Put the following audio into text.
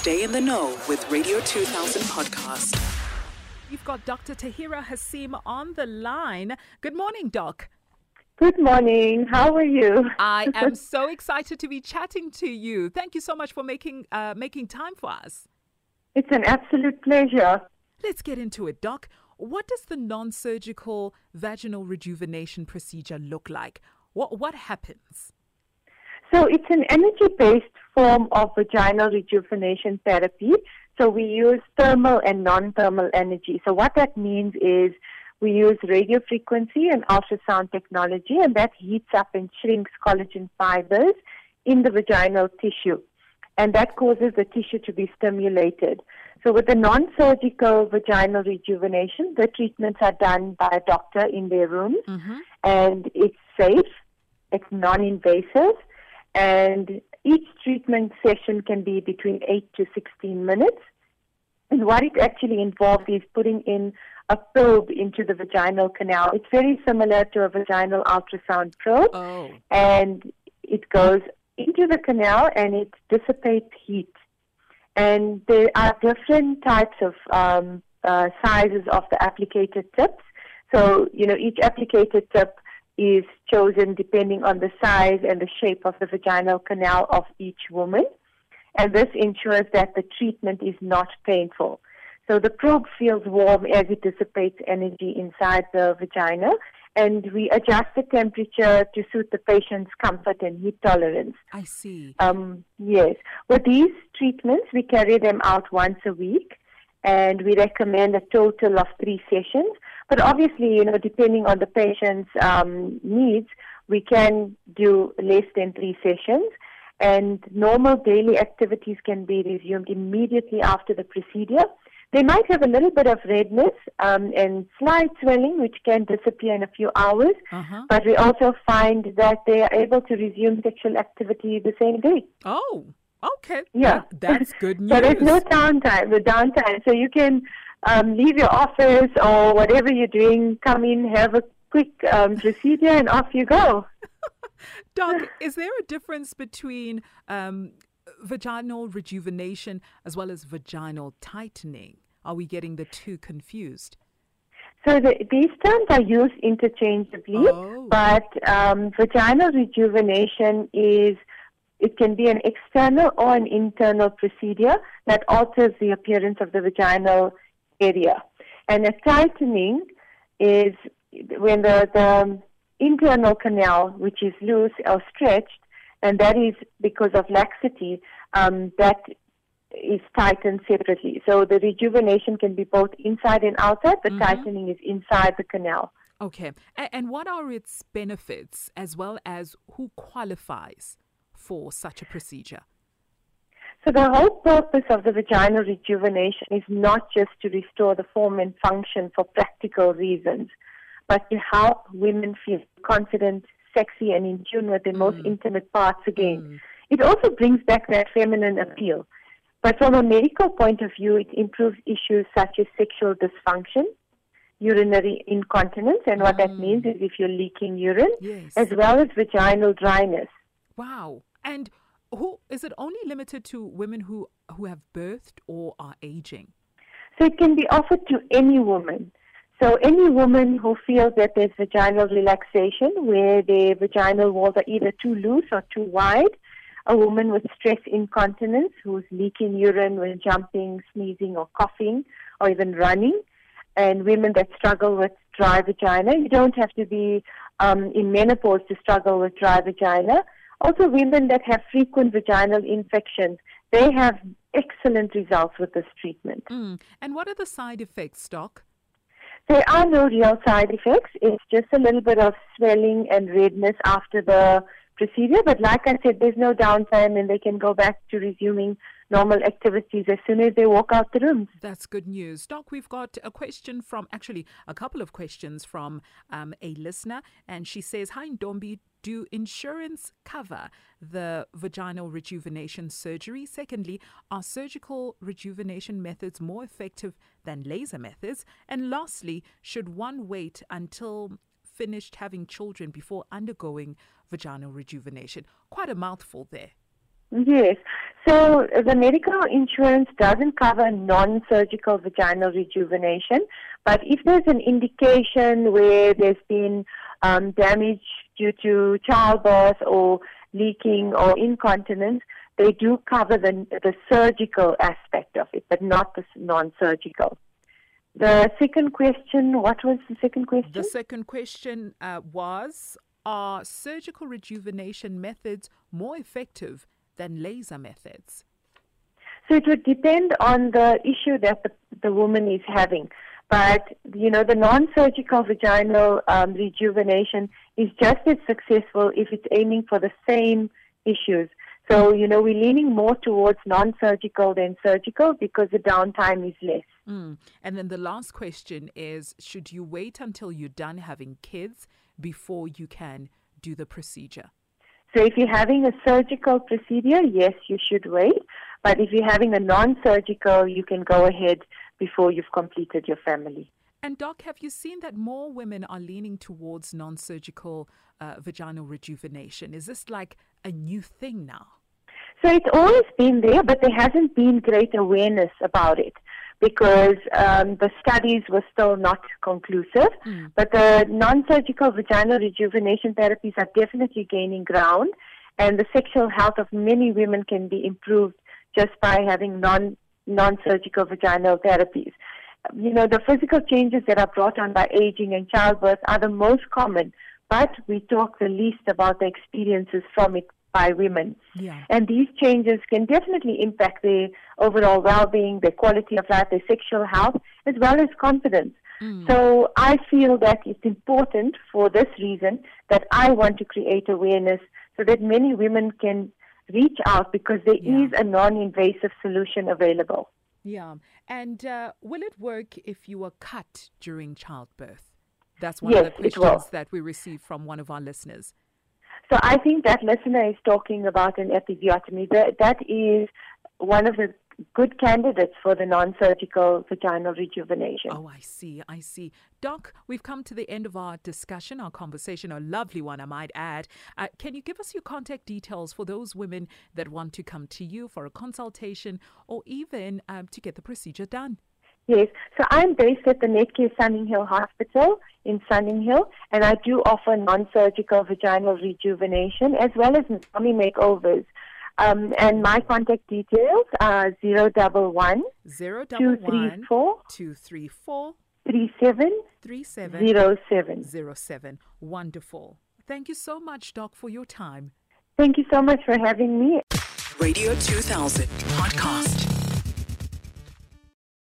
Stay in the know with Radio 2000 podcast. We've got Dr. Taheera Hassim on the line. Good morning, Doc. Good morning. How are you? I am so excited to be chatting to you. Thank you so much for making uh, making time for us. It's an absolute pleasure. Let's get into it, Doc. What does the non-surgical vaginal rejuvenation procedure look like? What what happens? So it's an energy-based form of vaginal rejuvenation therapy. So we use thermal and non-thermal energy. So what that means is we use radio frequency and ultrasound technology, and that heats up and shrinks collagen fibers in the vaginal tissue. And that causes the tissue to be stimulated. So with the non-surgical vaginal rejuvenation, the treatments are done by a doctor in their room, Mm-hmm. and it's safe, it's non-invasive, and each treatment session can be between 8 to 16 minutes. And what it actually involves is putting in a probe into the vaginal canal. It's very similar to a vaginal ultrasound probe, Oh, and it goes into the canal and it dissipates heat. And there are different types of um, uh, sizes of the applicator tips. So, you know, each applicator tip is chosen depending on the size and the shape of the vaginal canal of each woman. And this ensures that the treatment is not painful. So the probe feels warm as it dissipates energy inside the vagina, and we adjust the temperature to suit the patient's comfort and heat tolerance. I see. Um, yes. With these treatments, we carry them out once a week, and we recommend a total of three sessions. But obviously, you know, depending on the patient's um, needs, we can do less than three sessions. And normal daily activities can be resumed immediately after the procedure. They might have a little bit of redness um, and slight swelling, which can disappear in a few hours. Uh-huh. But we also find that they are able to resume sexual activity the same day. Oh, okay. Yeah. That- that's good news. So there's no downtime, the downtime. So you can um, leave your office or whatever you're doing, come in, have a quick um, procedure, and off you go. Doc, is there a difference between um, vaginal rejuvenation as well as vaginal tightening? Are we getting the two confused? So the, these terms are used interchangeably, Oh. but um, vaginal rejuvenation is it can be an external or an internal procedure that alters the appearance of the vaginal area. And a tightening is when the, the internal canal, which is loose or stretched, and that is because of laxity, um, that is tightened separately. So the rejuvenation can be both inside and outside. The tightening is inside the canal. Okay. And what are its benefits as well as who qualifies for such a procedure? So the whole purpose of the vaginal rejuvenation is not just to restore the form and function for practical reasons, but to help women feel confident, sexy, and in tune with their most mm. intimate parts again. Mm. It also brings back that feminine appeal. But from a medical point of view, it improves issues such as sexual dysfunction, urinary incontinence, and what that means mm. is if you're leaking urine, Yes. as well as vaginal dryness. Wow. And who is it only limited to women who who have birthed or are aging? So it can be offered to any woman. So any woman who feels that there's vaginal relaxation, where their vaginal walls are either too loose or too wide, a woman with stress incontinence who's leaking urine when jumping, sneezing, or coughing, or even running, and women that struggle with dry vagina. You don't have to be um, in menopause to struggle with dry vagina. Also, women that have frequent vaginal infections, they have excellent results with this treatment. Mm. And what are the side effects, Doc? There are no real side effects. It's just a little bit of swelling and redness after the procedure. But like I said, there's no downtime and they can go back to resuming normal activities as soon as they walk out the room. That's good news. Doc, we've got a question from, actually, a couple of questions from um, a listener. And she says, Hi, Ndombi, do insurance cover the vaginal rejuvenation surgery? Secondly, are surgical rejuvenation methods more effective than laser methods? And lastly, should one wait until finished having children before undergoing vaginal rejuvenation? Quite a mouthful there. Yes. So the medical insurance doesn't cover non-surgical vaginal rejuvenation, but if there's an indication where there's been um, damage due to childbirth or leaking or incontinence, they do cover the, the surgical aspect of it, but not the non-surgical. The second question, what was the second question? The second question uh, was Are surgical rejuvenation methods more effective than laser methods? So it would depend on the issue that the, the woman is having. But, you know, the non-surgical vaginal um, rejuvenation is just as successful if it's aiming for the same issues. So, you know, we're leaning more towards non-surgical than surgical because the downtime is less. Mm. And then the last question is Should you wait until you're done having kids before you can do the procedure? So if you're having a surgical procedure, yes, you should wait. But if you're having a non-surgical, you can go ahead before you've completed your family. And Doc, have you seen that more women are leaning towards non-surgical uh, vaginal rejuvenation? Is this like a new thing now? So it's always been there, but there hasn't been great awareness about it because um, the studies were still not conclusive. Mm. But the non-surgical vaginal rejuvenation therapies are definitely gaining ground, and the sexual health of many women can be improved just by having non non-surgical vaginal therapies. You know, the physical changes that are brought on by aging and childbirth are the most common, but we talk the least about the experiences from it by women. Yeah. And these changes can definitely impact their overall well-being, their quality of life, their sexual health, as well as confidence. Mm. So I feel that it's important for this reason that I want to create awareness so that many women can reach out because there yeah. is a non-invasive solution available. Yeah. And uh, will it work if you were cut during childbirth? That's one yes, of the questions that we received from one of our listeners. So I think that listener is talking about an episiotomy. That, is one of the good candidates for the non-surgical vaginal rejuvenation. Oh, I see, I see. Doc, we've come to the end of our discussion, our conversation, a lovely one, I might add. Uh, can you give us your contact details for those women that want to come to you for a consultation or even um, to get the procedure done? Yes, so I'm based at the Netcare Sunninghill Hospital in Sunninghill, and I do offer non-surgical vaginal rejuvenation as well as mommy makeovers. Um, and my contact details are zero double one zero double two three four two three four three seven three seven zero seven zero seven. Wonderful. Thank you so much, Doc, for your time. Thank you so much for having me. Radio 2000 podcast.